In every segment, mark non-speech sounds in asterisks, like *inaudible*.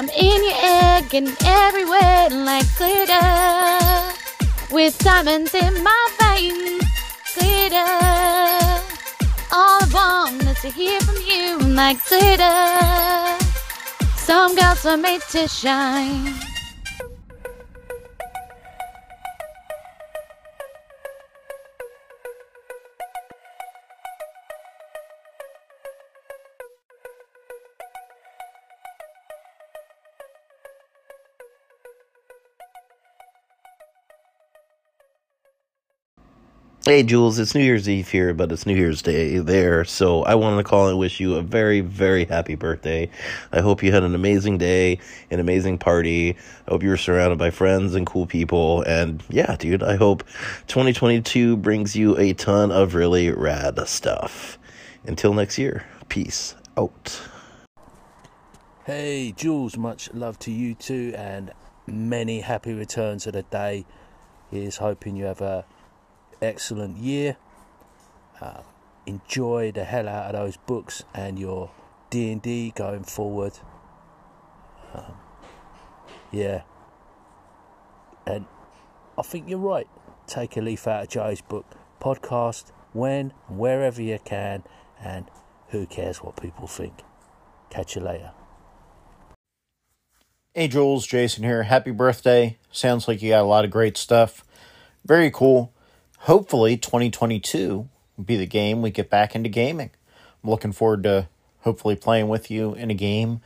I'm in your egg and everywhere like glitter. With diamonds in my veins, glitter. All I want is to hear from you like glitter. Some girls are made to shine. Hey Jules, it's New Year's Eve here, but it's New Year's Day there. So I wanted to call and wish you a very, very happy birthday. I hope you had an amazing day, an amazing party. I hope you were surrounded by friends and cool people. And yeah, dude, I hope 2022 brings you a ton of really rad stuff. Until next year, peace out. Hey Jules, much love to you too, and many happy returns of the day. Here's hoping you have a excellent year. Uh, enjoy the hell out of those books and your D and D going forward. Um, yeah, and I think you're right. Take a leaf out of Jay's book. Podcast when and wherever you can, and who cares what people think. Catch you later. Hey Jules, Jason here. Happy birthday. Sounds like you got a lot of great stuff. Very cool hopefully 2022 will be the game we get back into gaming. I'm looking forward to hopefully playing with you in a game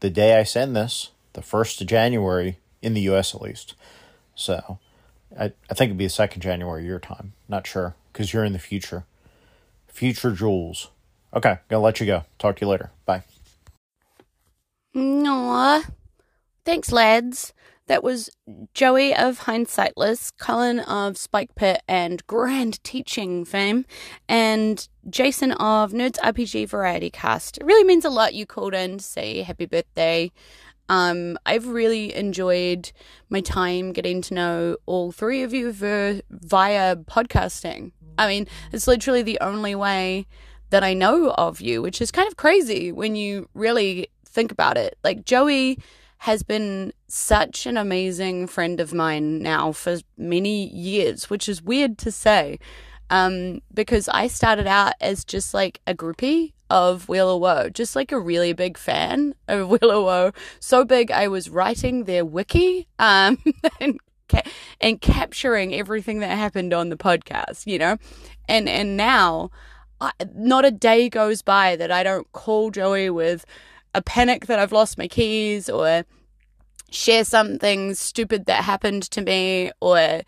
the day I send this, the 1st of January, in the US at least. So I, I think it'd be the 2nd January your time. Not sure, because you're in the future. Future Jules. Okay, gonna let you go. Talk to you later. Bye. Aw. Thanks, lads. That was Joey of Hindsightless, Cullen of Spike Pit and Grand Teaching fame, and Jason of Nerds RPG Variety Cast. It really means a lot you called in to say happy birthday. Um, I've really enjoyed my time getting to know all three of you via podcasting. I mean, it's literally the only way that I know of you, which is kind of crazy when you really think about it. Like, Joey has been such an amazing friend of mine now for many years, which is weird to say. Um, because I started out as just like a groupie of of Woe, just like a really big fan of *laughs* of Woe. So big, I was writing their wiki um, *laughs* and ca- and capturing everything that happened on the podcast, you know, and and now, I, not a day goes by that I don't call Joey with a panic that I've lost my keys or share something stupid that happened to me or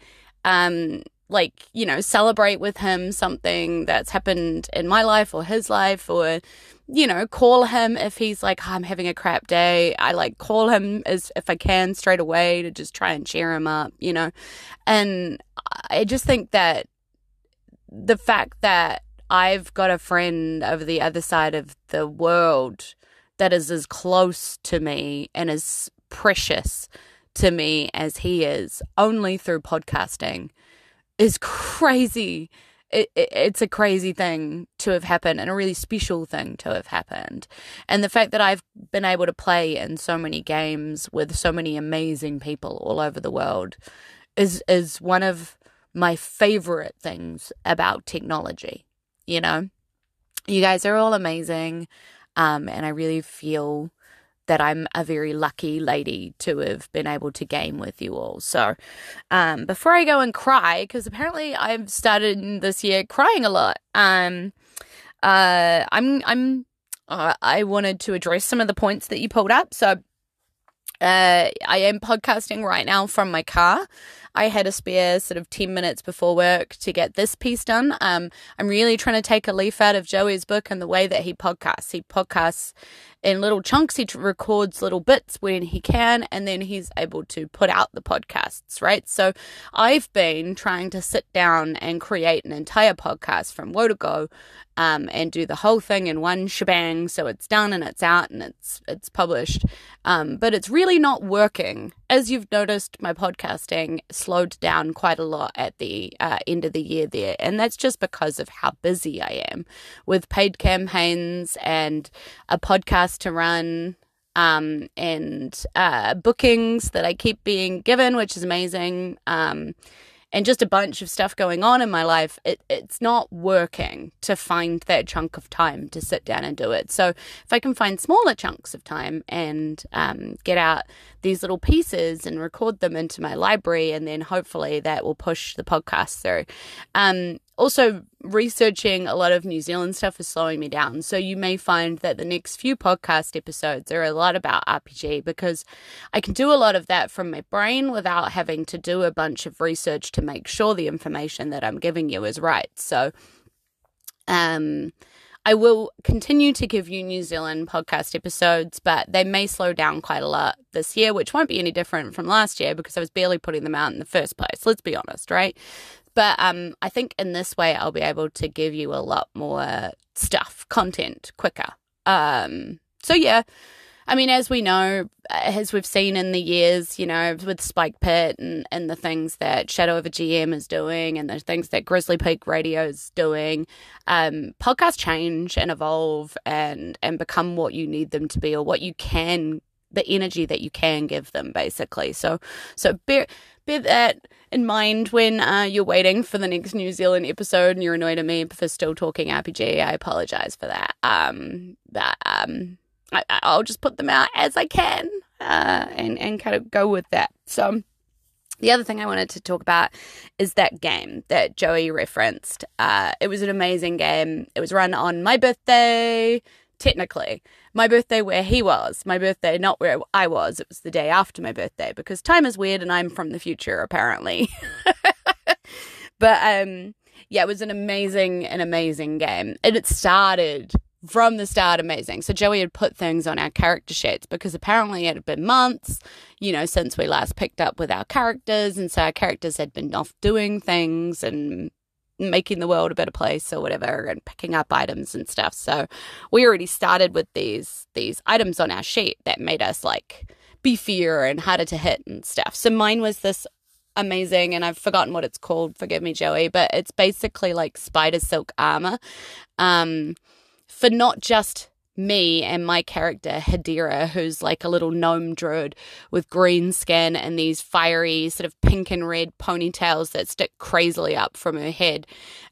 um like you know celebrate with him something that's happened in my life or his life or you know call him if he's like oh, i'm having a crap day. I like call him as if i can straight away to just try and cheer him up you know? And i just think that the fact that i've got a friend over the other side of the world that is as close to me and as precious to me as he is only through podcasting is crazy. It, it, it's a crazy thing to have happened and a really special thing to have happened. And the fact that I've been able to play in so many games with so many amazing people all over the world is is one of my favorite things about technology. You know, you guys are all amazing. Um, and I really feel that I'm a very lucky lady to have been able to game with you all. So, um, before I go and cry, because apparently I've started this year crying a lot. Um, uh, I'm I'm uh, I wanted to address some of the points that you pulled up. So, uh, I am podcasting right now from my car. I had a spare sort of 10 minutes before work to get this piece done. Um, I'm really trying to take a leaf out of Joey's book and the way that he podcasts. He podcasts in little chunks. He records little bits when he can, and then he's able to put out the podcasts, right? So I've been trying to sit down and create an entire podcast from Woe to Go um, and do the whole thing in one shebang. So it's done and it's out and it's it's published. Um, but it's really not working. As you've noticed, my podcasting slowed down quite a lot at the uh, end of the year there, and that's just because of how busy I am with paid campaigns and a podcast to run um, and uh, bookings that I keep being given, which is amazing. Um, and just a bunch of stuff going on in my life, it, it's not working to find that chunk of time to sit down and do it. So if I can find smaller chunks of time and um, get out these little pieces and record them into my library, and then hopefully that will push the podcast through. Um, also, researching a lot of New Zealand stuff is slowing me down. So you may find that the next few podcast episodes are a lot about RPG because I can do a lot of that from my brain without having to do a bunch of research to make sure the information that I'm giving you is right. So, um, I will continue to give you New Zealand podcast episodes, but they may slow down quite a lot this year, which won't be any different from last year because I was barely putting them out in the first place. Let's be honest, right? But um, I think in this way, I'll be able to give you a lot more stuff, content quicker. Um, so, yeah, I mean, as we know, as we've seen in the years, you know, with Spike Pit and, and the things that Shadow of a GM is doing and the things that Grizzly Peak Radio is doing, um, podcasts change and evolve and, and become what you need them to be or what you can, the energy that you can give them, basically. So, so bear, bear that in mind when uh, you're waiting for the next New Zealand episode and you're annoyed at me for still talking RPG. I apologize for that. Um, but um, I, will just put them out as I can uh, and and kind of go with that. So. The other thing I wanted to talk about is that game that Joey referenced. Uh, it was an amazing game. It was run on my birthday, technically. My birthday where he was, my birthday not where I was. It was the day after my birthday because time is weird and I'm from the future apparently. *laughs* but um yeah, it was an amazing an amazing game. And it started from the start amazing. So Joey had put things on our character sheets because apparently it had been months, you know, since we last picked up with our characters, and so our characters had been off doing things and making the world a better place or whatever and picking up items and stuff. So we already started with these these items on our sheet that made us like beefier and harder to hit and stuff. So mine was this amazing and I've forgotten what it's called, forgive me Joey, but it's basically like spider silk armor. Um for not just me and my character Hadira, who's like a little gnome druid with green skin and these fiery sort of pink and red ponytails that stick crazily up from her head.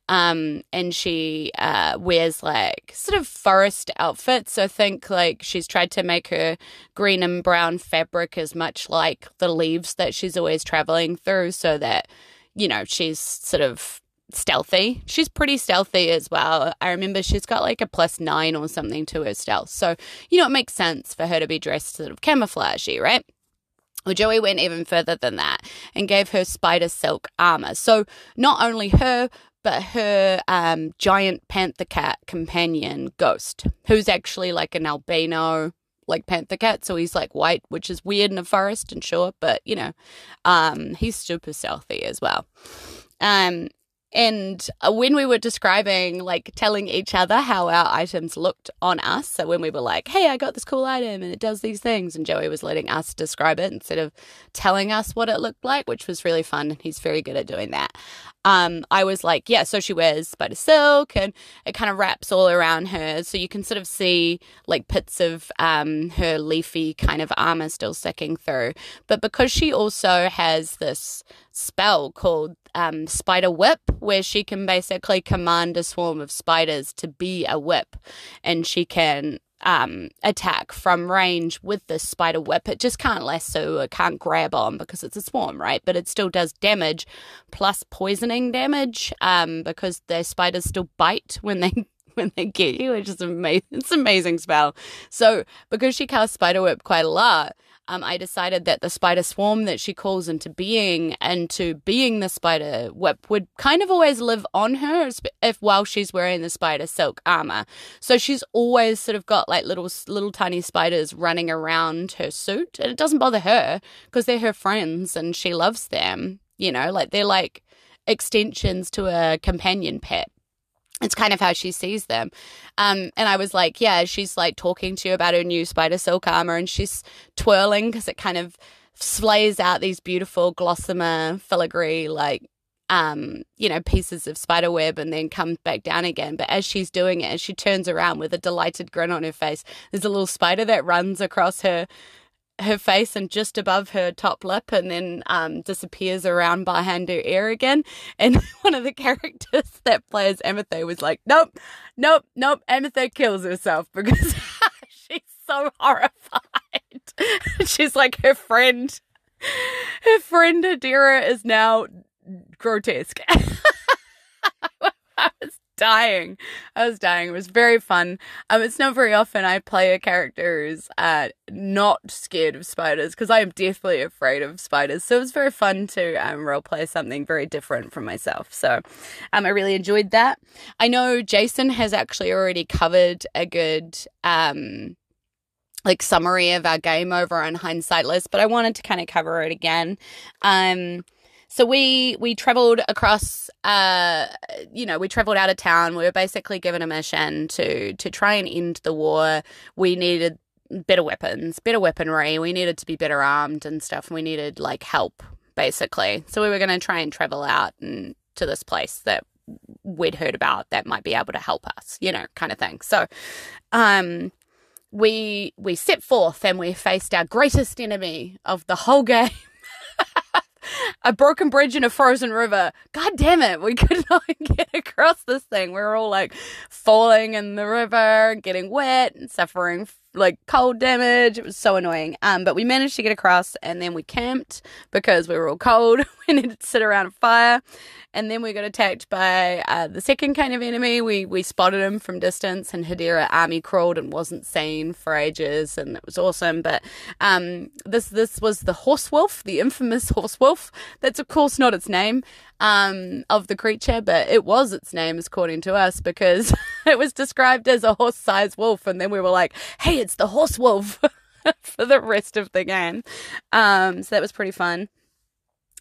Um, and she uh, wears like sort of forest outfits. So think like she's tried to make her green and brown fabric as much like the leaves that she's always traveling through, so that you know she's sort of stealthy. She's pretty stealthy as well. I remember she's got like a plus nine or something to her stealth. So, you know, it makes sense for her to be dressed sort of camouflagey, right? Well, Joey went even further than that and gave her spider silk armor. So, not only her, but her um, giant panther cat companion, Ghost, who's actually like an albino like panther cat so he's like white which is weird in a forest and sure but you know um he's super stealthy as well um and uh, when we were describing, like telling each other how our items looked on us, so when we were like, hey, I got this cool item and it does these things, and Joey was letting us describe it instead of telling us what it looked like, which was really fun. He's very good at doing that. Um, I was like, yeah, so she wears spider silk and it kind of wraps all around her. So you can sort of see like bits of um, her leafy kind of armor still sticking through. But because she also has this spell called um, Spider Whip, where she can basically command a swarm of spiders to be a whip, and she can um, attack from range with the spider whip. It just can't lasso it can't grab on because it's a swarm, right? But it still does damage plus poisoning damage um, because the spiders still bite when they *laughs* when they get you, which is amazing. It's an amazing spell. So because she casts spider whip quite a lot, um, I decided that the spider swarm that she calls into being, and to being the spider whip, would kind of always live on her if while she's wearing the spider silk armor. So she's always sort of got like little little tiny spiders running around her suit, and it doesn't bother her because they're her friends and she loves them. You know, like they're like extensions to a companion pet it's kind of how she sees them. Um, and I was like, yeah, she's like talking to you about her new spider silk armor and she's twirling because it kind of slays out these beautiful gossamer filigree like um, you know, pieces of spider web and then comes back down again. But as she's doing it, as she turns around with a delighted grin on her face, there's a little spider that runs across her her face and just above her top lip and then um, disappears around behind her ear again. And *laughs* one of the characters *laughs* that plays Amethyst was like, nope, nope, nope, Amethyst kills herself *laughs* because she's so horrified. she's like her friend. Her friend Adira is now grotesque. I was dying. I was dying. It was very fun. Um, it's not very often I play a character who's uh, not scared of spiders because I am deathly afraid of spiders. So it was very fun to um, role play something very different from myself. So um, I really enjoyed that. I know Jason has actually already covered a good um like summary of our game over on Hindsightless, but I wanted to kind of cover it again. Um, so we we traveled across uh you know we traveled out of town. We were basically given a mission to to try and end the war. We needed better weapons better weaponry. We needed to be better armed and stuff. We needed like help basically. So we were going to try and travel out and to this place that we'd heard about that might be able to help us you know kind of thing. So um we we set forth and we faced our greatest enemy of the whole *laughs* game *laughs* a broken bridge in a frozen river. God damn it, we *laughs* could not get across this thing. We were all like falling in the river, getting wet, and suffering like cold damage. It was so annoying. Um, but we managed to get across, and then we camped because we were all cold. *laughs* we needed to sit around a fire, and then we got attacked by uh, the second kind of enemy. We we spotted him from distance, and Hadira army crawled and wasn't seen for ages, and it was awesome. But um, this this was the horse wolf, the infamous *laughs* horse wolf. That's of course not its name um, of the creature, but it was its name according to us because *laughs* it was described as a horse-sized wolf, and then we were like, "Hey, it's the horse wolf." *laughs* for the rest of the game. Um, so that was pretty fun.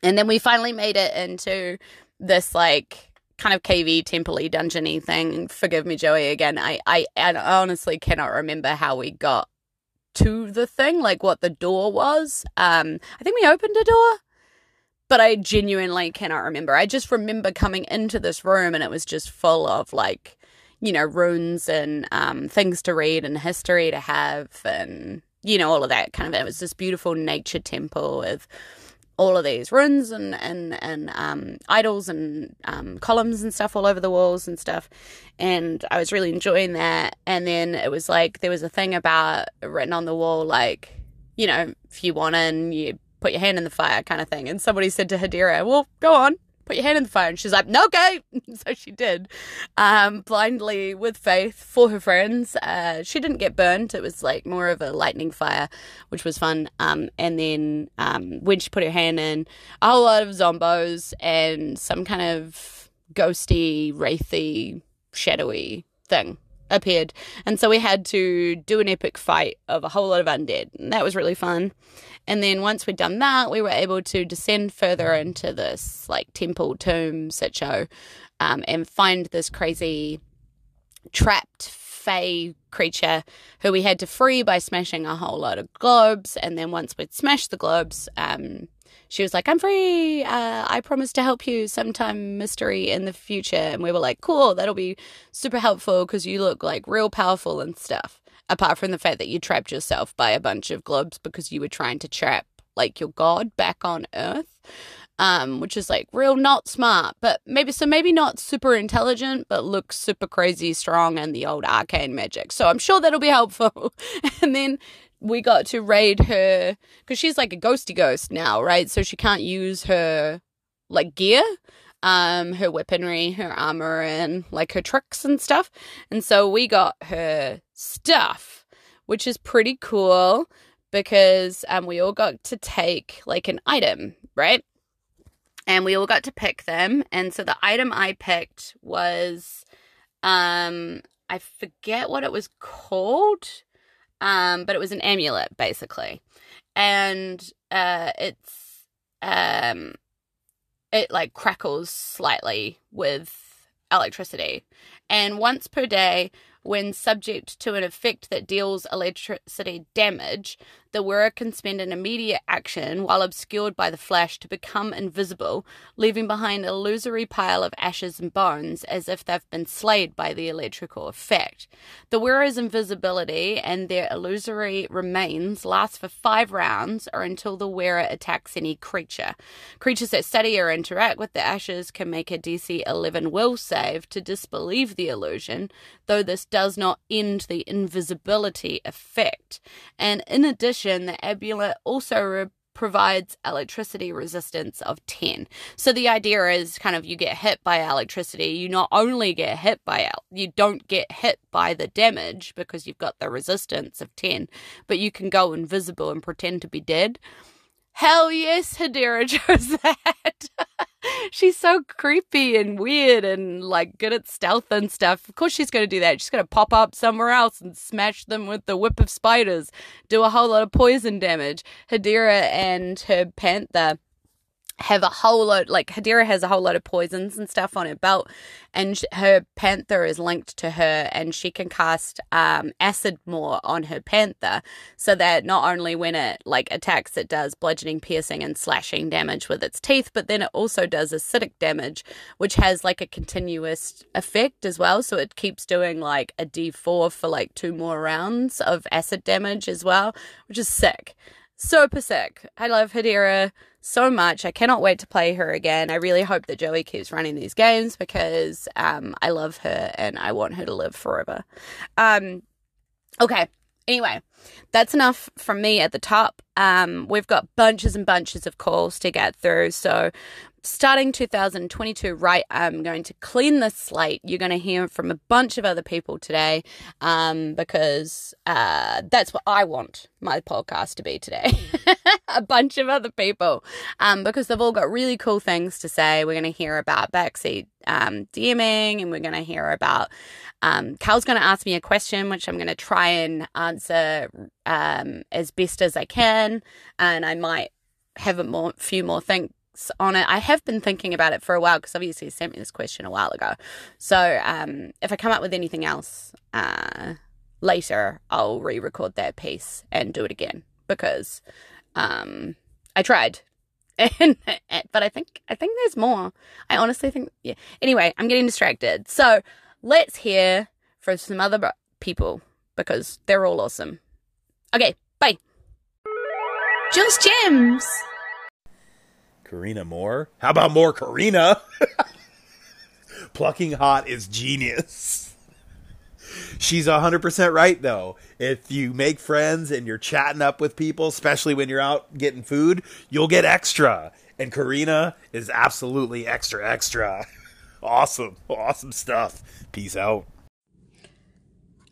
And then we finally made it into this like kind of KV templey dungeony thing. Forgive me, Joey, again. I, I, I honestly cannot remember how we got to the thing, like what the door was. Um, I think we opened a door, but I genuinely cannot remember. I just remember coming into this room and it was just full of like, you know, runes and um, things to read and history to have and, you know, all of that kind of. It was this beautiful nature temple with all of these runes and and and um, idols and um, columns and stuff all over the walls and stuff, and I was really enjoying that. And then it was like there was a thing about written on the wall like, you know, if you want in, you put your hand in the fire kind of thing. And somebody said to Hadira, "Well, go on." put your hand in the fire. And she's like, no, okay. *laughs* so she did, um, blindly with faith for her friends. Uh, she didn't get burned. It was like more of a lightning fire, which was fun. Um, and then um, when she put her hand in, a whole lot of zombos and some kind of ghosty, wraithy, shadowy thing appeared. And so we had to do an epic fight of a whole lot of undead. And that was really fun. And then once we'd done that, we were able to descend further into this like temple tomb sitcho um, and find this crazy trapped fey creature who we had to free by smashing a whole lot of globes. And then once we'd smashed the globes, um, she was like, I'm free. Uh, I promise to help you sometime, mystery, in the future. And we were like, cool, that'll be super helpful because you look like real powerful and stuff. Apart from the fact that you trapped yourself by a bunch of globes because you were trying to trap like your god back on earth um, which is like real not smart. But maybe so maybe not super intelligent but looks super crazy strong and the old arcane magic. So i'm sure that'll be helpful. *laughs* And then we got to raid her because she's like a ghosty ghost now right so she can't use her like gear um, her weaponry, her armor, and like her tricks and stuff. And so we got her stuff, which is pretty cool because um, we all got to take like an item, right? And we all got to pick them. And so the item I picked was, um, I forget what it was called, um, but it was an amulet basically. And uh, it's, um, it like crackles slightly with electricity. And once per day, when subject to an effect that deals electricity damage, The wearer can spend an immediate action while obscured by the flash to become invisible, leaving behind an illusory pile of ashes and bones as if they've been slayed by the electrical effect. The wearer's invisibility and their illusory remains last for five rounds or until the wearer attacks any creature. Creatures that study or interact with the ashes can make a DC 11 will save to disbelieve the illusion, though this does not end the invisibility effect. And in addition, the amulet also re- provides electricity resistance of 10. So the idea is kind of you get hit by electricity, you not only get hit by it, you don't get hit by the damage because you've got the resistance of 10, but you can go invisible and pretend to be dead. Hell yes, Hadira *laughs* chose that. she's so creepy and weird and like good at stealth and stuff. Of course, she's going to do that. She's going to pop up somewhere else and smash them with the whip of spiders, do a whole lot of poison damage. Hadira and her panther have a whole lot like Hadira has a whole lot of poisons and stuff on her belt and her panther is linked to her and she can cast um, acid maw on her panther so that not only when it like attacks it does bludgeoning piercing and slashing damage with its teeth but then it also does acidic damage which has like a continuous effect as well so it keeps doing like a d4 for like two more rounds of acid damage as well which is sick super sick i love Hadira so much. I cannot wait to play her again. I really hope that Joey keeps running these games because um, I love her and I want her to live forever. Um, okay. Anyway, that's enough from me at the top. Um, we've got bunches and bunches of calls to get through. So starting 2022 right i'm going to clean the slate. You're going to hear from a bunch of other people today um, because uh, that's what i want my podcast to be today. *laughs* A bunch of other people. Um, because they've all got really cool things to say. We're going to hear about backseat um, dming and we're going to hear about um, Carl's going to ask me a question, which I'm going to try and answer um, as best as I can, and I might have a more, few more things on it. I have been thinking about it for a while because obviously he sent me this question a while ago. So um, if I come up with anything else uh, later, I'll re-record that piece and do it again because um, I tried. *laughs* And, but I think I think there's more. I honestly think yeah. Anyway, I'm getting distracted. So let's hear from some other people because they're all awesome. Okay, bye. Just gems. Karina Moore? How about more Karina? *laughs* Plucking hot is genius. She's 100% right, though. If you make friends and you're chatting up with people, especially when you're out getting food, you'll get extra. And Karina is absolutely extra, extra. *laughs* Awesome. Awesome stuff. Peace out.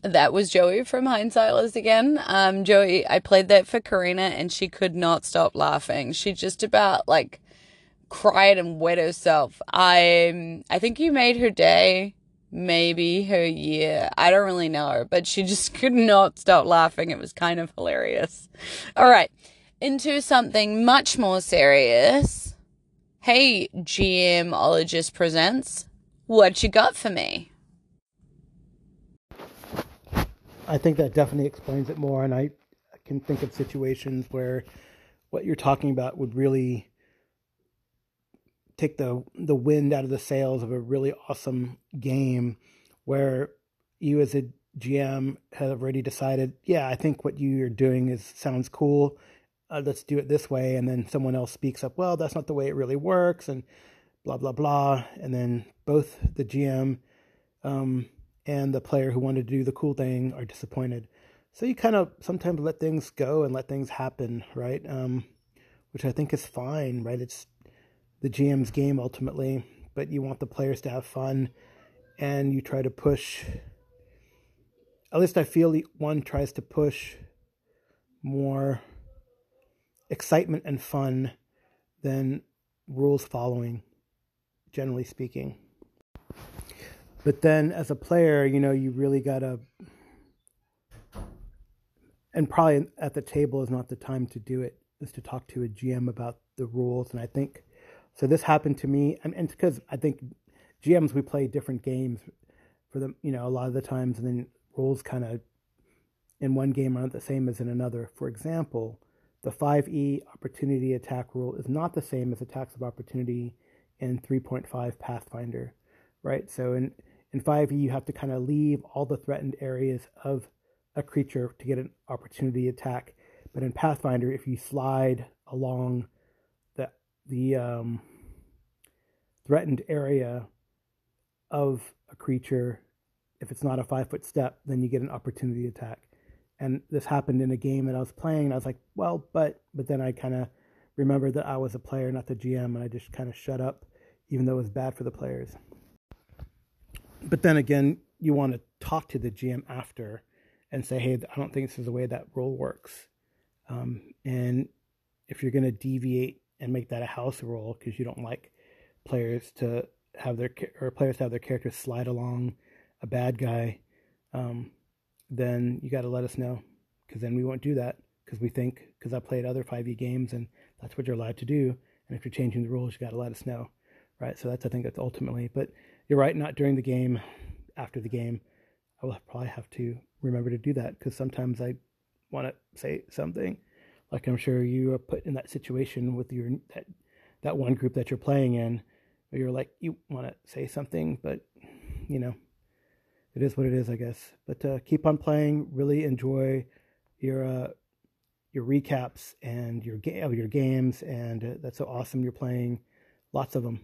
That was Joey from Hindsightless again. Um, Joey, I played that for Karina and she could not stop laughing. She just about like cried and wet herself. I I think you made her day, maybe her year. I don't really know, but she *laughs* just could not stop laughing. It was kind of hilarious. All right, into something much more serious. Hey, GMologist presents. What you got for me? I think that definitely explains it more, and I can think of situations where what you're talking about would really take the the wind out of the sails of a really awesome game where you as a GM have already decided, yeah, I think what you're doing is sounds cool. Uh, let's do it this way, and then someone else speaks up. Well, that's not the way it really works, and blah blah blah. And then both the GM um, and the player who wanted to do the cool thing are disappointed. So you kind of sometimes let things go and let things happen, right? Um, which I think is fine, right? It's the GM's game ultimately, but you want the players to have fun and you try to push. At least I feel one tries to push more excitement and fun than rules following, generally speaking. But then as a player, you know, you really got to, and probably at the table is not the time to do it, is to talk to a GM about the rules. And I think so this happened to me, and, and because I think GMs we play different games for them, you know, a lot of the times, and then rules kind of in one game aren't the same as in another. For example, the 5e opportunity attack rule is not the same as attacks of opportunity in 3.5 Pathfinder, right? So in, in 5e, you have to kind of leave all the threatened areas of a creature to get an opportunity attack. But in Pathfinder, if you slide along the, um, threatened area of a creature, if it's not a five foot step, then you get an opportunity attack and this happened in a game that I was playing. I was like, well, but but then I kind of remembered that I was a player, not the GM, and I just kind of shut up, even though it was bad for the players. But then again, you want to talk to the GM after and say, hey, I don't think this is the way that rule works. Um, and if you're going to deviate and make that a house rule because you don't like players to have their or players have their characters slide along a bad guy, um, then you got to let us know because then we won't do that because we think because I played other 5e games and that's what you're allowed to do. And if you're changing the rules, you got to let us know, right? So that's I think that's ultimately. But you're right, not during the game, after the game. I will probably have to remember to do that because sometimes I want to say something, like I'm sure you are put in that situation with your that that one group that you're playing in, where you're like you want to say something, but you know it is what it is, I guess. But uh, keep on playing. Really enjoy your uh, your recaps and your ga- your games, and uh, that's so awesome. You're playing lots of them.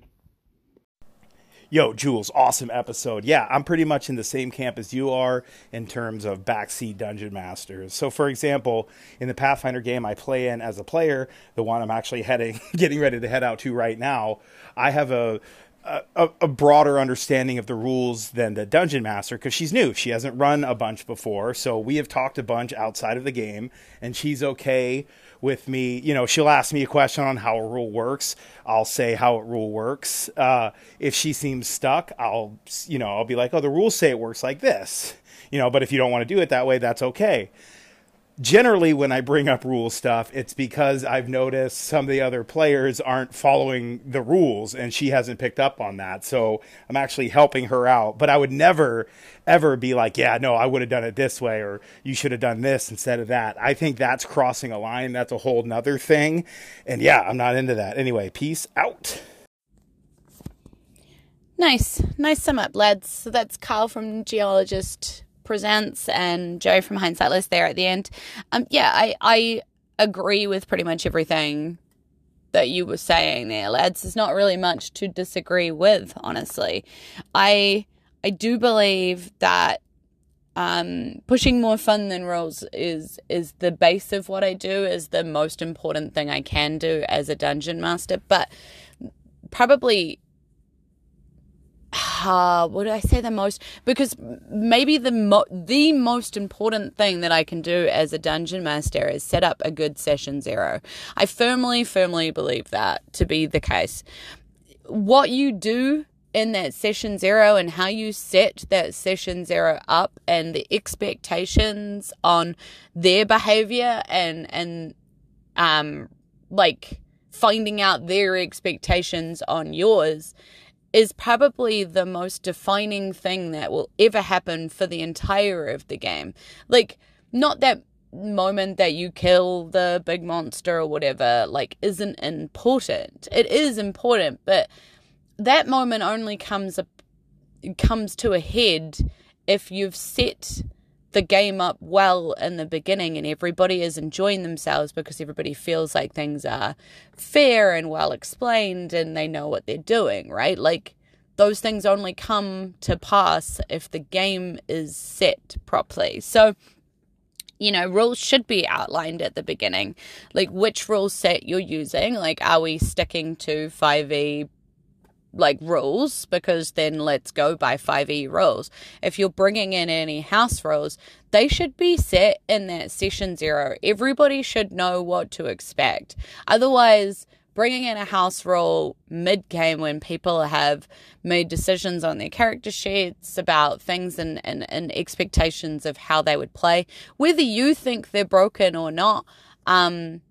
Yo, Jules, awesome episode. Yeah, I'm pretty much in the same camp as you are in terms of backseat dungeon masters. So, for example, in the Pathfinder game I play in as a player, the one I'm actually heading, *laughs* getting ready to head out to right now, I have a a, a, broader understanding of the rules than the dungeon master because she's new. She hasn't run a bunch before, so we have talked a bunch outside of the game, and she's okay with me. You know, she'll ask me a question on how a rule works. I'll say how a rule works. Uh, if she seems stuck, I'll you know I'll be like, oh, the rules say it works like this. You know, but if you don't want to do it that way, that's okay generally when I bring up rule stuff, it's because I've noticed some of the other players aren't following the rules and she hasn't picked up on that. So I'm actually helping her out. But I would never, ever be like, yeah, no, I would have done it this way or you should have done this instead of that. I think that's crossing a line. That's a whole nother thing. And yeah, I'm not into that. Anyway, peace out. Nice. Nice sum up, lads. So that's Carl from GMologist presents and Joe from Hindsight List there at the end. Um, yeah, I, I agree with pretty much everything that you were saying there, lads. There's not really much to disagree with, honestly. I I do believe that um, pushing more fun than rules is is the base of what I do, is the most important thing I can do as a dungeon master. But probably uh, what do I say the most? Because maybe the mo- the most important thing that I can do as a dungeon master is set up a good session zero. I firmly, firmly believe that to be the case. What you do in that session zero and how you set that session zero up and the expectations on their behavior and and um like finding out their expectations on yours is probably the most defining thing that will ever happen for the entire of the game. Like, not that moment that you kill the big monster or whatever, like, isn't important. It is important, but that moment only comes up comes to a head if you've set the game up well in the beginning and everybody is enjoying themselves because everybody feels like things are fair and well explained and they know what they're doing, right? Like those things only come to pass if the game is set properly. So, you know, rules should be outlined at the beginning. Like which rule set you're using. Like, are we sticking to 5e like rules because then let's go by 5e rules. If you're bringing in any house rules, they should be set in that session zero. Everybody should know what to expect. Otherwise, bringing in a house rule mid game when people have made decisions on their character sheets about things and, and, and expectations of how they would play, whether you think they're broken or not, um,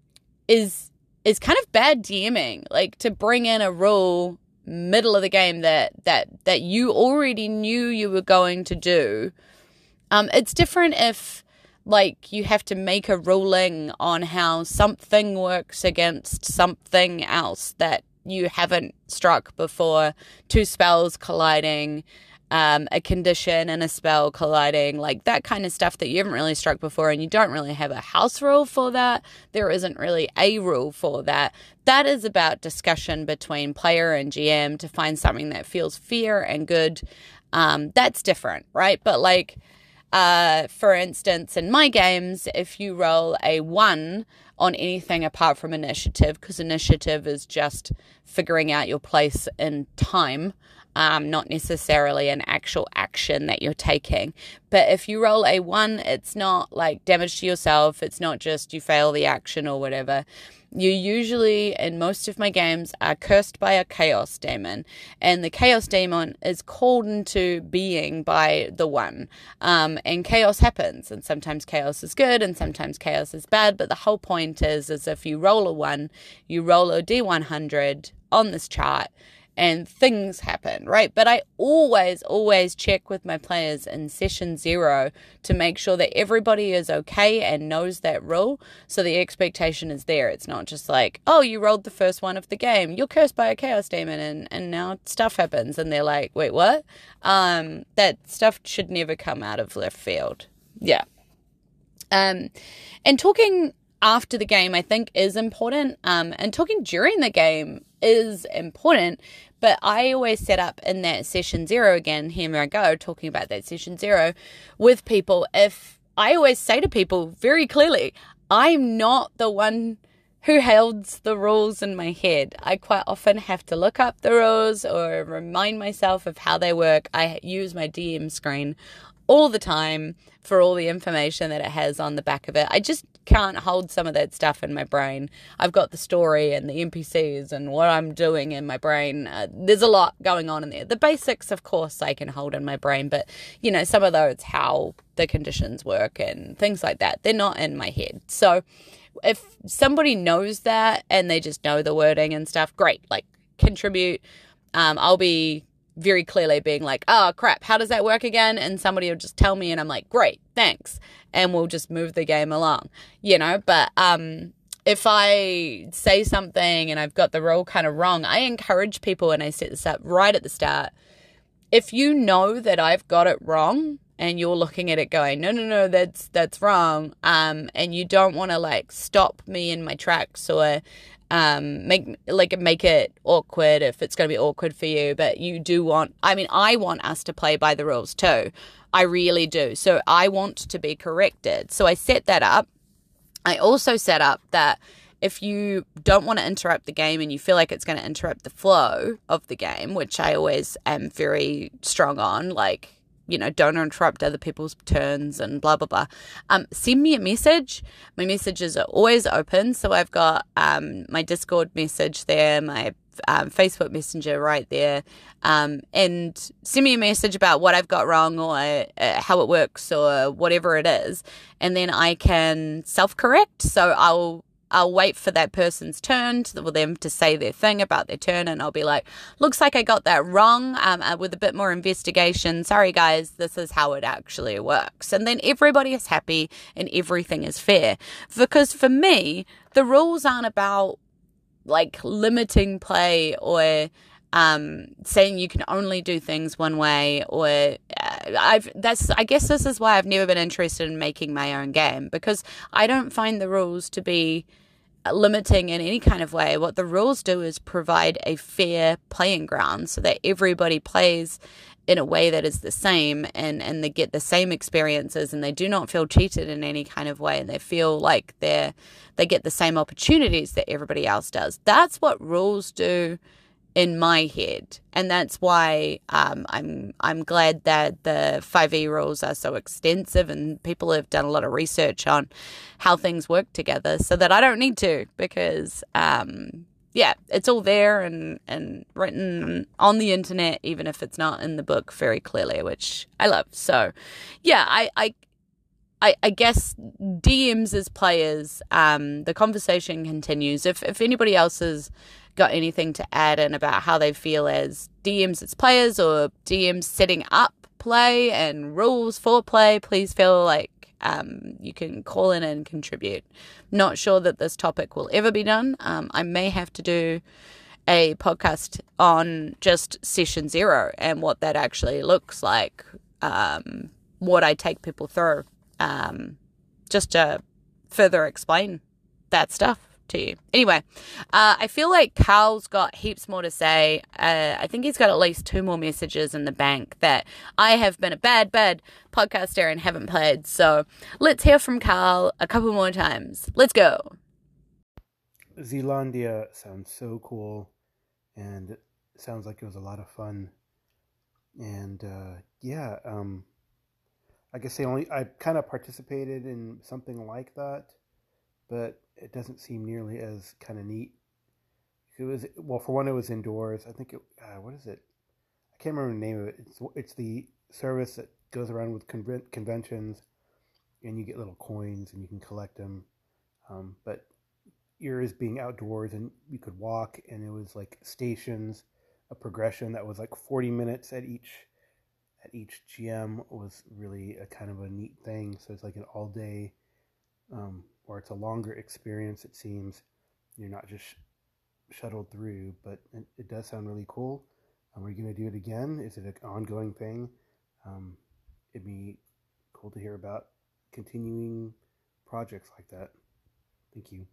is is kind of bad DMing. Like to bring in a rule middle of the game that that that you already knew you were going to do. Um, it's different if like you have to make a ruling on how something works against something else that you haven't struck before. Two spells colliding, um, a condition and a spell colliding, like that kind of stuff that you haven't really struck before, and you don't really have a house rule for that. There isn't really a rule for that. That is about discussion between player and GM to find something that feels fair and good. Um, that's different, right? But like, uh, for instance, in my games, if you roll a one on anything apart from initiative, because initiative is just figuring out your place in time, um, not necessarily an actual action that you're taking. But if you roll a one, it's not like damage to yourself, it's not just you fail the action or whatever. You usually, in most of my games, are cursed by a chaos demon, and the chaos demon is called into being by the one. Um, and chaos happens, and sometimes chaos is good, and sometimes chaos is bad. But the whole point is, is if you roll a one, you roll a d100 on this chart and things happen, right? But I always, always check with my players in session zero to make sure that everybody is okay and knows that rule. So the expectation is there. It's not just like, oh, you rolled the first one of the game, you're cursed by a chaos demon, and, and now stuff happens. And they're like, wait, what? Um, that stuff should never come out of left field. Yeah. Um, and talking after the game, I think, is important. Um, and talking during the game is important. But I always set up in that session zero again, here I go, talking about that session zero with people. If I always say to people very clearly, I'm not the one who holds the rules in my head. I quite often have to look up the rules or remind myself of how they work. I use my DM screen all the time for all the information that it has on the back of it. I just can't hold some of that stuff in my brain. I've got the story and the NPCs and what I'm doing in my brain. Uh, there's a lot going on in there. The basics, of course, I can hold in my brain, but you know, some of those, how the conditions work and things like that, they're not in my head. So if somebody knows that and they just know the wording and stuff, great, like contribute. Um, I'll be very clearly being like, oh crap, how does that work again? And somebody will just tell me, and I'm like, great, thanks. And we'll just move the game along, you know? But um, if I say something and I've got the rule kind of wrong, I encourage people, and I set this up right at the start. If you know that I've got it wrong, and you're looking at it going, no, no, no, that's that's wrong, um, and you don't want to like stop me in my tracks or um, make like make it awkward if it's going to be awkward for you. But you do want. I mean, I want us to play by the rules too. I really do. So I want to be corrected. So I set that up. I also set up that if you don't want to interrupt the game and you feel like it's going to interrupt the flow of the game, which I always am very strong on, like you know, don't interrupt other people's turns and blah, blah, blah. Um, send me a message. My messages are always open. So I've got um, my Discord message there, my um, Facebook Messenger right there, um, and send me a message about what I've got wrong or uh, how it works or whatever it is, and then I can self correct. So I'll I'll wait for that person's turn for them to say their thing about their turn, and I'll be like, "Looks like I got that wrong." Um, uh, with a bit more investigation, sorry guys, this is how it actually works, and then everybody is happy and everything is fair. Because for me, the rules aren't about like limiting play or um, saying you can only do things one way or uh, I've that's I guess this is why I've never been interested in making my own game because I don't find the rules to be limiting in any kind of way. What the rules do is provide a fair playing ground so that everybody plays in a way that is the same and, and they get the same experiences and they do not feel cheated in any kind of way and they feel like they're they get the same opportunities that everybody else does. That's what rules do in my head, and that's why um, I'm I'm glad that the five E rules are so extensive, and people have done a lot of research on how things work together, so that I don't need to because um, yeah, it's all there and and written on the internet, even if it's not in the book very clearly, which I love. So yeah, I I. I, I guess DMs as players, um, the conversation continues. If if anybody else is got anything to add in about how they feel as DMs as players or DMs setting up play and rules for play, please feel like um, you can call in and contribute. Not sure that this topic will ever be done. Um, I may have to do a podcast on just session zero and what that actually looks like, um, what I take people through, um, just to further explain that stuff to you. Anyway, uh, I feel like Carl's got heaps more to say. Uh, I think he's got at least two more messages in the bank that I have been a bad, bad podcaster and haven't played. So let's hear from Carl a couple more times. Let's go. Zealandia sounds so cool and sounds like it was a lot of fun. And uh, yeah, um, I guess they only I kind of participated in something like that, but it doesn't seem nearly as kind of neat. It was well, for one, it was indoors. I think it. Uh, what is it? I can't remember the name of it. It's it's the service that goes around with conven- conventions, and you get little coins and you can collect them. Um, but yours being outdoors and you could walk, and it was like stations, a progression that was like forty minutes at each at each GM was really a kind of a neat thing. So it's like an all day um, or it's a longer experience. It seems you're not just shuttled through, but it, it does sound really cool. Um, are you going to do it again? Is it an ongoing thing? Um, it'd be cool to hear about continuing projects like that. Thank you.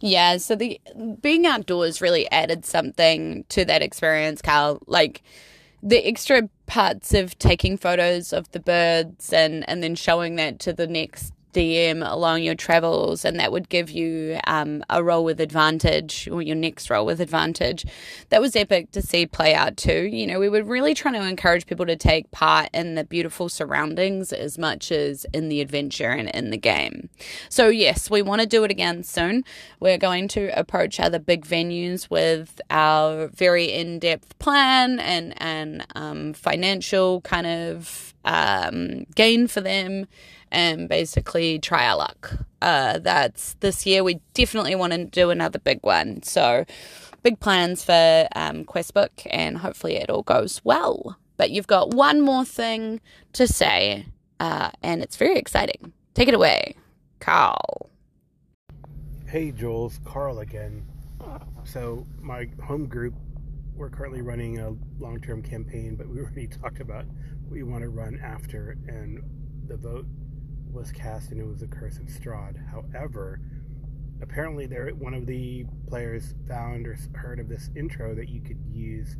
Yeah, so the being outdoors really added something to that experience, Carl. Like the extra parts of taking photos of the birds and and then showing that to the next DM along your travels, and that would give you um, a role with advantage or your next role with advantage. That was epic to see play out too. You know, we were really trying to encourage people to take part in the beautiful surroundings as much as in the adventure and in the game. So, yes, we want to do it again soon. We're going to approach other big venues with our very in depth plan and, and um, financial kind of um, gain for them and basically try our luck. Uh, that's this year. We definitely want to do another big one. So, big plans for um, Questbook, and hopefully it all goes well. But you've got one more thing to say, uh, and it's very exciting. Take it away, Carl. Hey, Jules, Carl again. So, my home group, we're currently running a long term campaign, but we already *laughs* talked about what we want to run after, and the vote was cast and it was the Curse of Strahd. However, apparently there one of the players found or heard of this intro that you could use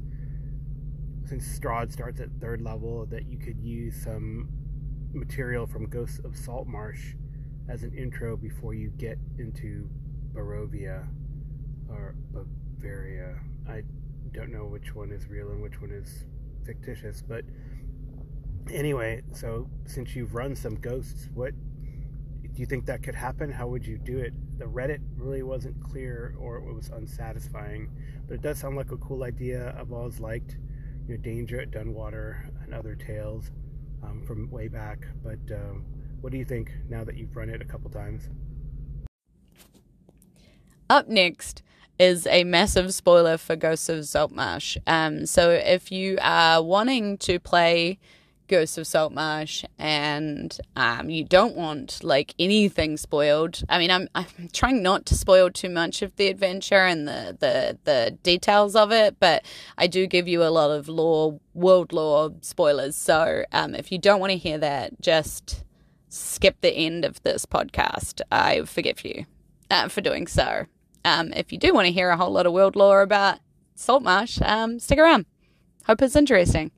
since Strahd starts at third level that you could use some material from Ghosts of Saltmarsh as an intro before you get into Barovia or Bavaria. I don't know which one is real and which one is fictitious, but anyway, so since you've run some ghosts, what do you think that could happen? How would you do it? The Reddit really wasn't clear or it was unsatisfying, but it does sound like a cool idea. I've always liked, you know, Danger at Dunwater and other tales um, from way back. But um, what do you think now that you've run it a couple times? Up next is a massive spoiler for Ghosts of Saltmarsh. Um, so if you are wanting to play Ghosts of Saltmarsh and um, you don't want like anything spoiled. I mean, I'm I'm trying not to spoil too much of the adventure and the the the details of it, but I do give you a lot of lore, world lore spoilers. So um, if you don't want to hear that, just skip the end of this podcast. I forgive you uh, for doing so. Um, if you do want to hear a whole lot of world lore about Saltmarsh, um, stick around. Hope it's interesting.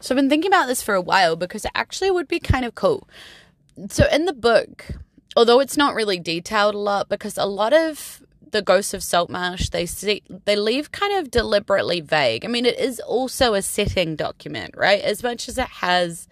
So I've been thinking about this for a while because it actually would be kind of cool. So in the book, although it's not really detailed a lot, because a lot of the ghosts of Saltmarsh they see they leave kind of deliberately vague. I mean, it is also a setting document, right? As much as it has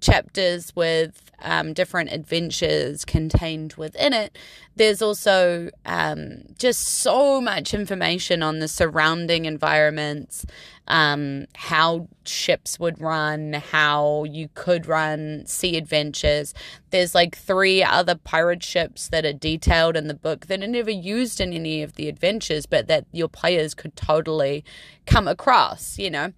chapters with um, different adventures contained within it, there's also um, just so much information on the surrounding environments, um, how ships would run, how you could run sea adventures. There's like three other pirate ships that are detailed in the book that are never used in any of the adventures, but that your players could totally come across, you know.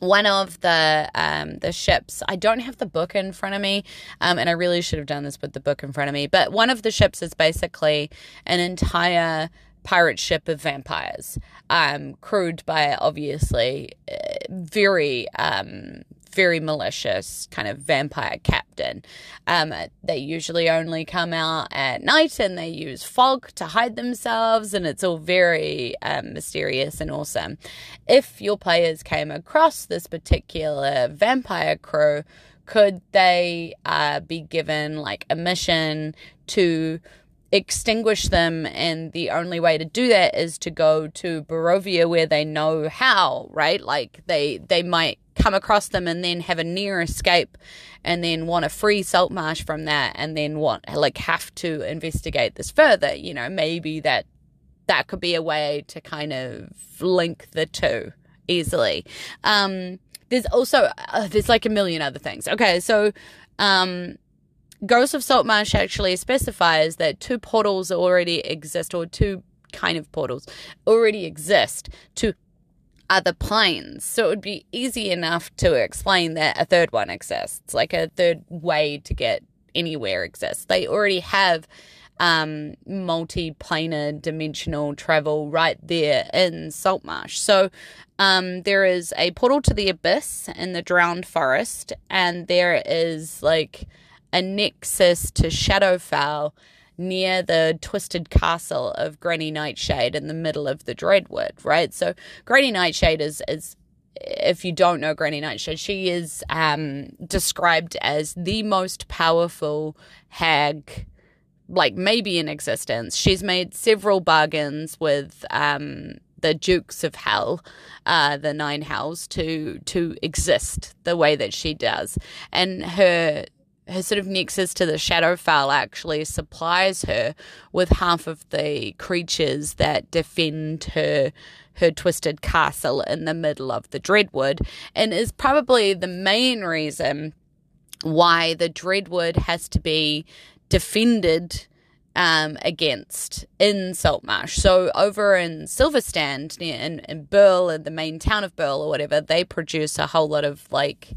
one of the um, the ships. I don't have the book in front of me, um, and I really should have done this with the book in front of me. But one of the ships is basically an entire pirate ship of vampires, um, crewed by obviously uh, very um, very malicious kind of vampire captain. Um, they usually only come out at night and they use fog to hide themselves, and it's all very um, mysterious and awesome. If your players came across this particular vampire crew, could they uh, be given like a mission to extinguish them and the only way to do that is to go to Barovia where they know how right? Like they they might come across them and then have a near escape and then want to free Saltmarsh from that and then want like have to investigate this further you know? Maybe that that could be a way to kind of link the two easily. Um there's also uh, there's like a million other things. Okay so um Ghost of Saltmarsh actually specifies that two portals already exist, or two kind of portals already exist to other planes. So it would be easy enough to explain that a third one exists, like a third way to get anywhere exists. They already have um, multi-planar dimensional travel right there in Saltmarsh. So um, there is a portal to the abyss in the drowned forest, and there is like a nexus to Shadowfell near the twisted castle of Granny Nightshade in the middle of the Dreadwood, right? So Granny Nightshade is is if you don't know Granny Nightshade, she is um, described as the most powerful hag, like maybe in existence. She's made several bargains with um, the Dukes of Hell, uh, the Nine Hells, to to exist the way that she does, and her her sort of nexus to the Shadowfell actually supplies her with half of the creatures that defend her her twisted castle in the middle of the Dreadwood, and is probably the main reason why the Dreadwood has to be defended um, against in Saltmarsh. So over in Silverstand, in, in Burle, in the main town of Burle or whatever, they produce a whole lot of like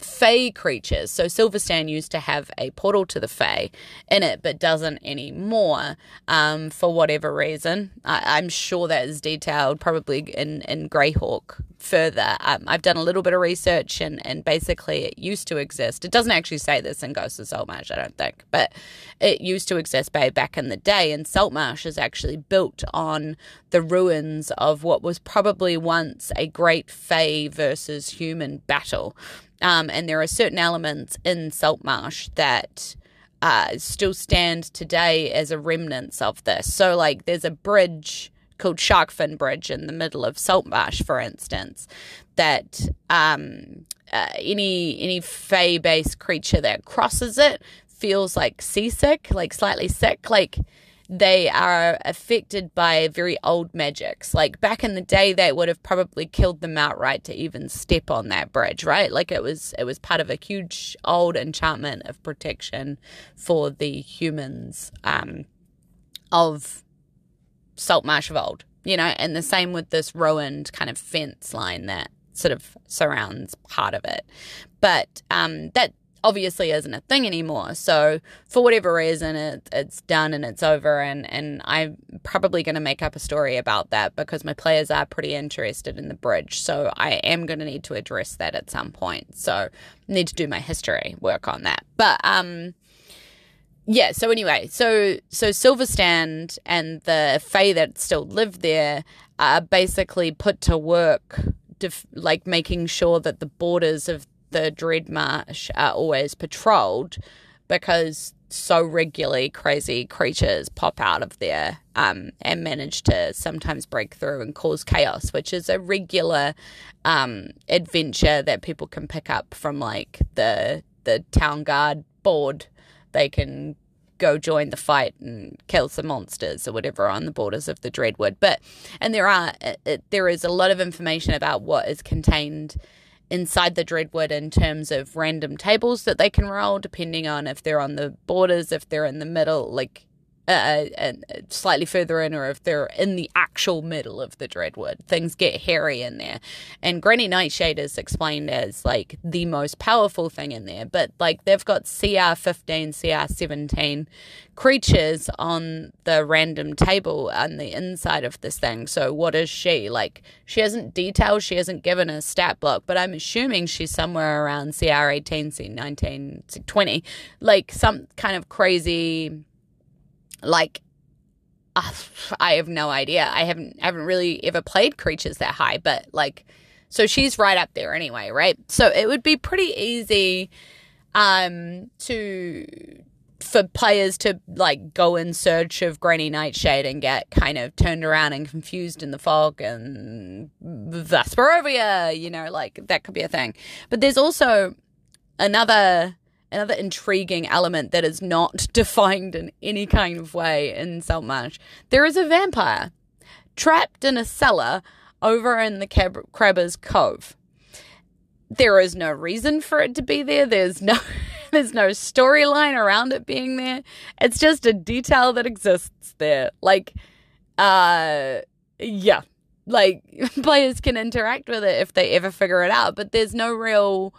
Fey creatures. So Silverstand used to have a portal to the Fey in it, but doesn't anymore um, for whatever reason. I, am sure that is detailed probably in, in Greyhawk further. Um, I've done a little bit of research and, and basically it used to exist. It doesn't actually say this in Ghost of Saltmarsh, I don't think, but it used to exist back in the day. And Saltmarsh is actually built on the ruins of what was probably once a great Fey versus human battle. Um, and there are certain elements in Saltmarsh that uh, still stand today as a remnants of this. So, like, there's a bridge called Sharkfin Bridge in the middle of Saltmarsh, for instance, that um, uh, any any fey based creature that crosses it feels like seasick, like slightly sick, like they are affected by very old magics. Like back in the day, they would have probably killed them outright to even step on that bridge, right? Like it was it was part of a huge old enchantment of protection for the humans um, of Saltmarsh of old, you know. And the same with this ruined kind of fence line that sort of surrounds part of it. But um, that obviously isn't a thing anymore. So for whatever reason, it, it's done and it's over. And, and I'm probably going to make up a story about that because my players are pretty interested in the bridge. So I am going to need to address that at some point. So need to do my history work on that. But, um, yeah, so anyway, so so Silverstand and the Fae that still live there are basically put to work def- like making sure that the borders of the Dread Marsh are always patrolled because so regularly crazy creatures pop out of there um, and manage to sometimes break through and cause chaos, which is a regular um, adventure that people can pick up from like the the town guard board. They can go join the fight and kill some monsters or whatever on the borders of the Dreadwood. But and there are it, there is a lot of information about what is contained inside the Dreadwood in terms of random tables that they can roll, depending on if they're on the borders, if they're in the middle, like uh, uh, slightly further in, or if they're in the actual middle of the Dreadwood. Things get hairy in there. And Granny Nightshade is explained as like the most powerful thing in there, but like they've got CR 15, CR 17 creatures on the random table on the inside of this thing. So, what is she? Like, she hasn't detailed, she hasn't given a stat block, but I'm assuming she's somewhere around CR 18, CR 19, CR 20, like some kind of crazy like uh, I have no idea. I haven't haven't really ever played creatures that high, but like so she's right up there anyway, right? So it would be pretty easy um to for players to like go in search of Granny Nightshade and get kind of turned around and confused in the fog and Vesperovia, you know, like that could be a thing. But there's also another another intriguing element that is not *laughs* defined in any kind of way in Saltmarsh. There is a vampire trapped in a cellar over in the Cab- Crabber's Cove. There is no reason for it to be there. There's no *laughs* there's no storyline around it being there. It's just a detail that exists there. Like uh yeah. Like *laughs* players can interact with it if they ever figure it out, but there's no real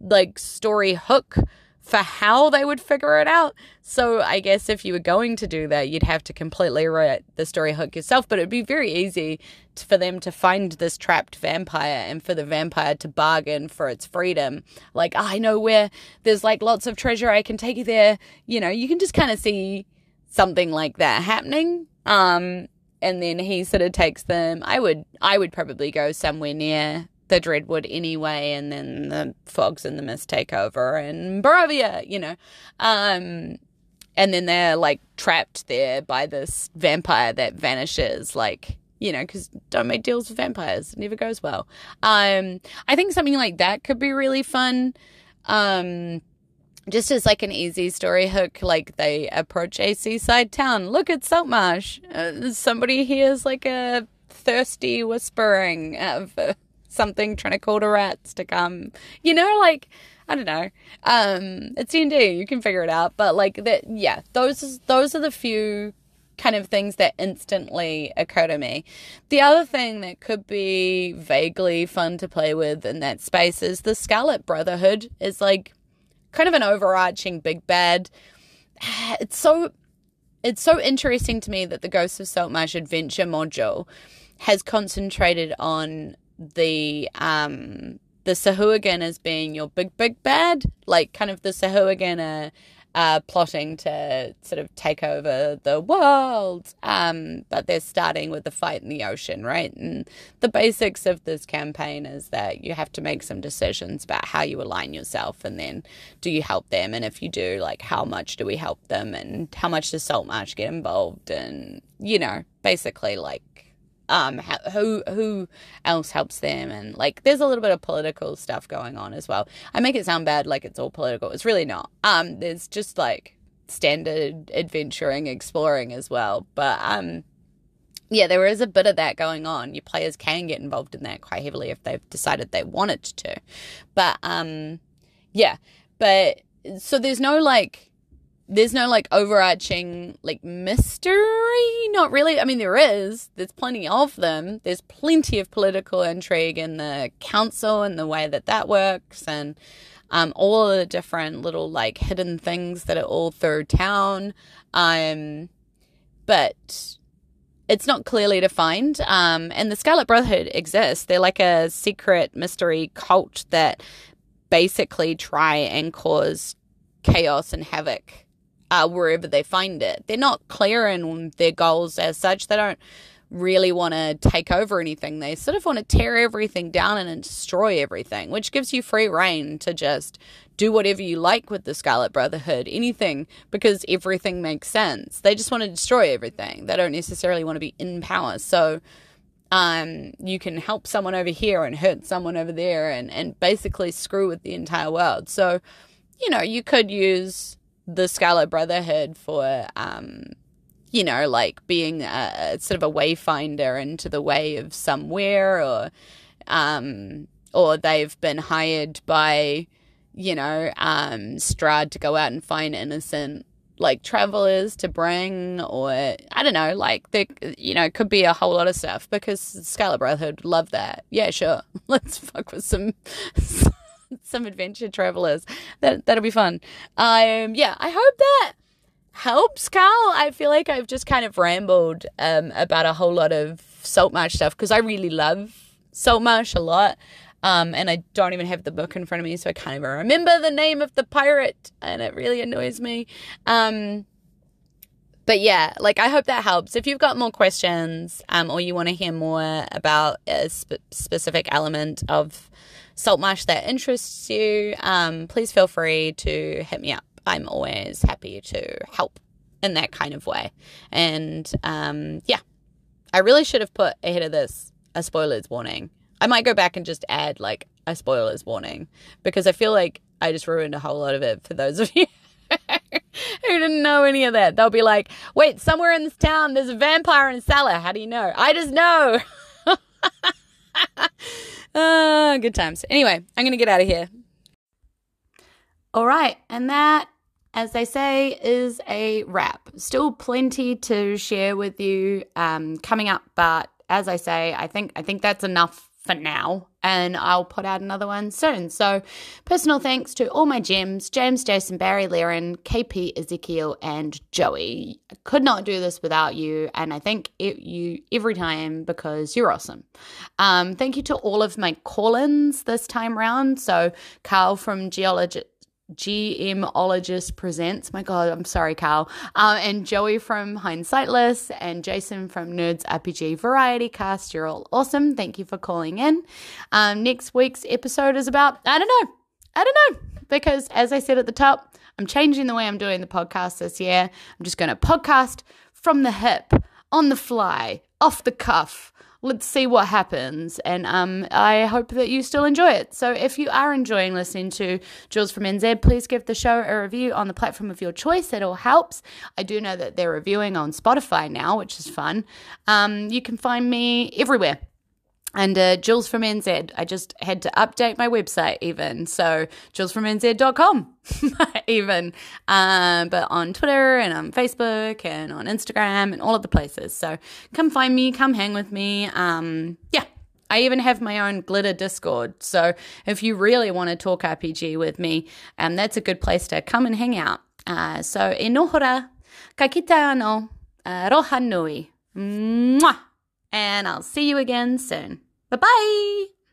like story hook for how they would figure it out. So I guess if you were going to do that, you'd have to completely write the story hook yourself. But it'd be very easy to, for them to find this trapped vampire and for the vampire to bargain for its freedom. Like, oh, I know where there's like lots of treasure. I can take you there. You know, you can just kind of see something like that happening. Um, and then he sort of takes them. I would, I would probably go somewhere near the Dreadwood anyway, and then the fogs and the mist take over, and Barovia, you know. Um, and then they're like trapped there by this vampire that vanishes, like, you know, because don't make deals with vampires, it never goes well. Um, I think something like that could be really fun. Um, just as like an easy story hook, like they approach a seaside town. Look at Saltmarsh. Uh, somebody hears like a thirsty whispering of something trying to call to rats to come. You know, like I don't know. Um, it's D and D. You can figure it out. But like that, yeah. Those those are the few kind of things that instantly occur to me. The other thing that could be vaguely fun to play with in that space is the Scarlet Brotherhood. Is like kind of an overarching big bad. *sighs* It's so it's so interesting to me that the Ghosts of Saltmarsh Adventure module has concentrated on the um the Sahuagin as being your big big bad, like kind of the Sahuagin are uh, plotting to sort of take over the world. Um, but they're starting with the fight in the ocean, right? And the basics of this campaign is that you have to make some decisions about how you align yourself, and then do you help them? And if you do, like how much do we help them, and how much does Saltmarsh get involved? And you know, basically like um who who else helps them? And like there's a little bit of political stuff going on as well. I make it sound bad like it's all political. It's really not. Um there's just like standard adventuring exploring as well. But um yeah there is a bit of that going on. Your players can get involved in that quite heavily if they've decided they wanted to. But um yeah. But so there's no like there's no like overarching like mystery? Not really. I mean there is. There's plenty of them. There's plenty of political intrigue in the council and the way that that works and um, all the different little like hidden things that are all through town. Um, but it's not clearly defined. Um, and the scarlet brotherhood exists. They're like a secret mystery cult that basically try and cause chaos and havoc uh, wherever they find it. They're not clear in their goals as such. They don't really want to take over anything. They sort of want to tear everything down and destroy everything, which gives you free reign to just do whatever you like with the Scarlet Brotherhood, anything, because everything makes sense. They just want to destroy everything. They don't necessarily want to be in power. So um, you can help someone over here and hurt someone over there and, and basically screw with the entire world. So, you know, you could use the Scarlet Brotherhood for, um, you know, like being a, sort of a wayfinder into the way of somewhere, or, um, or they've been hired by, you know, um, Strahd to go out and find innocent like travelers to bring or I don't know, like there you know, could be a whole lot of stuff because Scarlet Brotherhood love that. Yeah, sure. *laughs* Let's fuck with some *laughs* *laughs* some adventure travelers. That that'll be fun. Um yeah, I hope that helps, Carl. I feel like I've just kind of rambled um about a whole lot of Saltmarsh stuff because I really love Saltmarsh a lot. Um, and I don't even have the book in front of me, so I can't even remember the name of the pirate, and it really annoys me. Um, but yeah, like I hope that helps. If you've got more questions, um, or you want to hear more about a sp- specific element of Saltmarsh that interests you, um, please feel free to hit me up. I'm always happy to help in that kind of way. And um, yeah, I really should have put ahead of this a spoilers warning. I might go back and just add like a spoilers warning because I feel like I just ruined a whole lot of it for those of *laughs* you *laughs* who didn't know any of that. They'll be like, wait, somewhere in this town there's a vampire in a cellar. How do you know? I just know. uh, *laughs* good times. Anyway, I'm going to get out of here. All right. And that, as they say, is a wrap. Still plenty to share with you um, coming up, but as I say, I think I think that's enough for now, and I'll put out another one soon. So, personal thanks to all my gems James, Jason, Barry, Laren, KP, Ezekiel, and Joey. I could not do this without you, and I thank you every time because you're awesome. Um, thank you to all of my call ins this time round. So, Carl from Geology. GMologist presents. My God, I'm sorry, Carl. Um, and Joey from Hindsightless and Jason from Nerds RPG Variety Cast. You're all awesome. Thank you for calling in. Um, next week's episode is about, I don't know. I don't know. Because as I said at the top, I'm changing the way I'm doing the podcast this year. I'm just going to podcast from the hip, on the fly, off the cuff let's see what happens. And um, I hope that you still enjoy it. So if you are enjoying listening to Jules from NZ, please give the show a review on the platform of your choice. It all helps. I do know that they're reviewing on Spotify now, which is fun. Um, you can find me everywhere and uh, Jules from NZ. I just had to update my website even. So julesfromnz.com *laughs* even. Um, but on Twitter and on Facebook and on Instagram and all of the places. So come find me, come hang with me. Um, yeah. I even have my own glitter Discord. So if you really want to talk RPG with me, um, that's a good place to come and hang out. Uh, so e nohora, ka kita ano, uh, roha nui. Mwah! And I'll see you again soon. Bye bye.